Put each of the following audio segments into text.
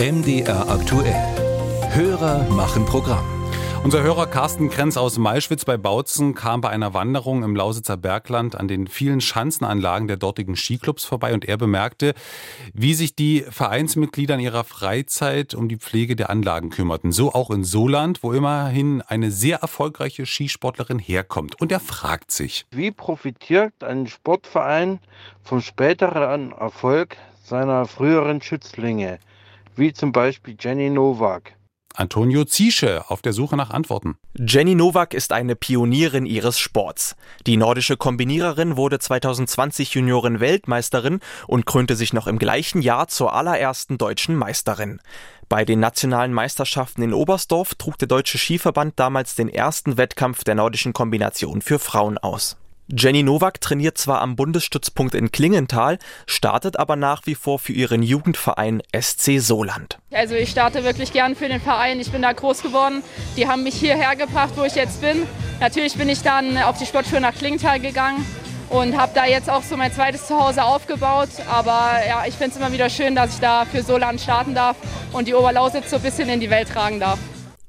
MDR aktuell. Hörer machen Programm. Unser Hörer Carsten Krenz aus Malschwitz bei Bautzen kam bei einer Wanderung im Lausitzer Bergland an den vielen Schanzenanlagen der dortigen Skiclubs vorbei und er bemerkte, wie sich die Vereinsmitglieder in ihrer Freizeit um die Pflege der Anlagen kümmerten. So auch in Soland, wo immerhin eine sehr erfolgreiche Skisportlerin herkommt. Und er fragt sich, wie profitiert ein Sportverein vom späteren Erfolg seiner früheren Schützlinge, wie zum Beispiel Jenny Nowak? Antonio Ziesche auf der Suche nach Antworten. Jenny Nowak ist eine Pionierin ihres Sports. Die nordische Kombiniererin wurde 2020 Junioren-Weltmeisterin und krönte sich noch im gleichen Jahr zur allerersten deutschen Meisterin. Bei den nationalen Meisterschaften in Oberstdorf trug der Deutsche Skiverband damals den ersten Wettkampf der nordischen Kombination für Frauen aus. Jenny Nowak trainiert zwar am Bundesstützpunkt in Klingenthal, startet aber nach wie vor für ihren Jugendverein SC Soland. Also ich starte wirklich gern für den Verein. Ich bin da groß geworden. Die haben mich hierher gebracht, wo ich jetzt bin. Natürlich bin ich dann auf die Sportschule nach Klingenthal gegangen und habe da jetzt auch so mein zweites Zuhause aufgebaut. Aber ja, ich finde es immer wieder schön, dass ich da für Soland starten darf und die Oberlausitz so ein bisschen in die Welt tragen darf.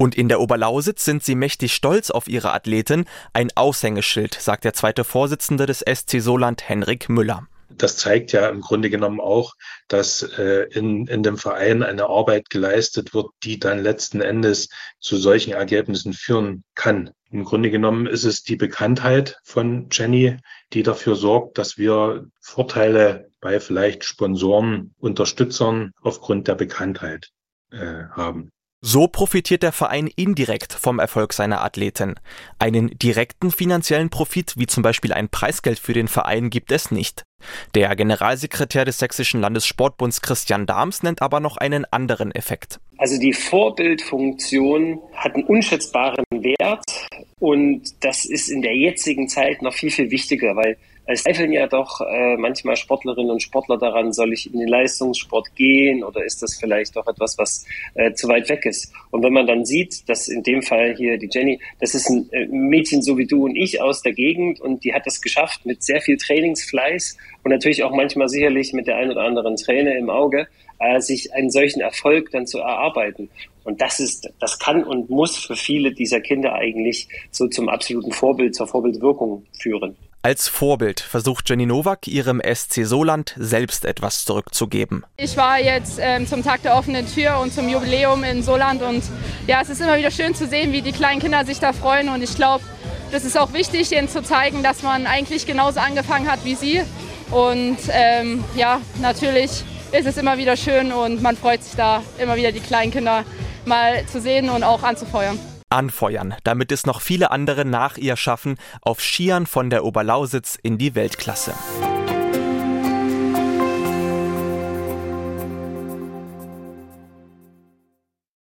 Und in der Oberlausitz sind sie mächtig stolz auf ihre Athletin. Ein Aushängeschild, sagt der zweite Vorsitzende des SC Soland, Henrik Müller. Das zeigt ja im Grunde genommen auch, dass äh, in, in dem Verein eine Arbeit geleistet wird, die dann letzten Endes zu solchen Ergebnissen führen kann. Im Grunde genommen ist es die Bekanntheit von Jenny, die dafür sorgt, dass wir Vorteile bei vielleicht Sponsoren, Unterstützern aufgrund der Bekanntheit äh, haben. So profitiert der Verein indirekt vom Erfolg seiner Athleten. Einen direkten finanziellen Profit, wie zum Beispiel ein Preisgeld für den Verein, gibt es nicht. Der Generalsekretär des Sächsischen Landessportbunds Christian Dahms nennt aber noch einen anderen Effekt. Also die Vorbildfunktion hat einen unschätzbaren Wert und das ist in der jetzigen Zeit noch viel, viel wichtiger, weil es zweifeln ja doch äh, manchmal Sportlerinnen und Sportler daran, soll ich in den Leistungssport gehen oder ist das vielleicht doch etwas, was äh, zu weit weg ist? Und wenn man dann sieht, dass in dem Fall hier die Jenny, das ist ein äh, Mädchen so wie du und ich aus der Gegend und die hat es geschafft mit sehr viel Trainingsfleiß und natürlich auch manchmal sicherlich mit der ein oder anderen Träne im Auge, äh, sich einen solchen Erfolg dann zu erarbeiten. Und das ist, das kann und muss für viele dieser Kinder eigentlich so zum absoluten Vorbild, zur Vorbildwirkung führen. Als Vorbild versucht Jenny Nowak ihrem SC Soland selbst etwas zurückzugeben. Ich war jetzt ähm, zum Tag der offenen Tür und zum Jubiläum in Soland und ja, es ist immer wieder schön zu sehen, wie die kleinen Kinder sich da freuen und ich glaube, das ist auch wichtig, ihnen zu zeigen, dass man eigentlich genauso angefangen hat wie sie und ähm, ja, natürlich ist es immer wieder schön und man freut sich da immer wieder die kleinen Kinder mal zu sehen und auch anzufeuern anfeuern, damit es noch viele andere nach ihr schaffen, auf Skiern von der Oberlausitz in die Weltklasse.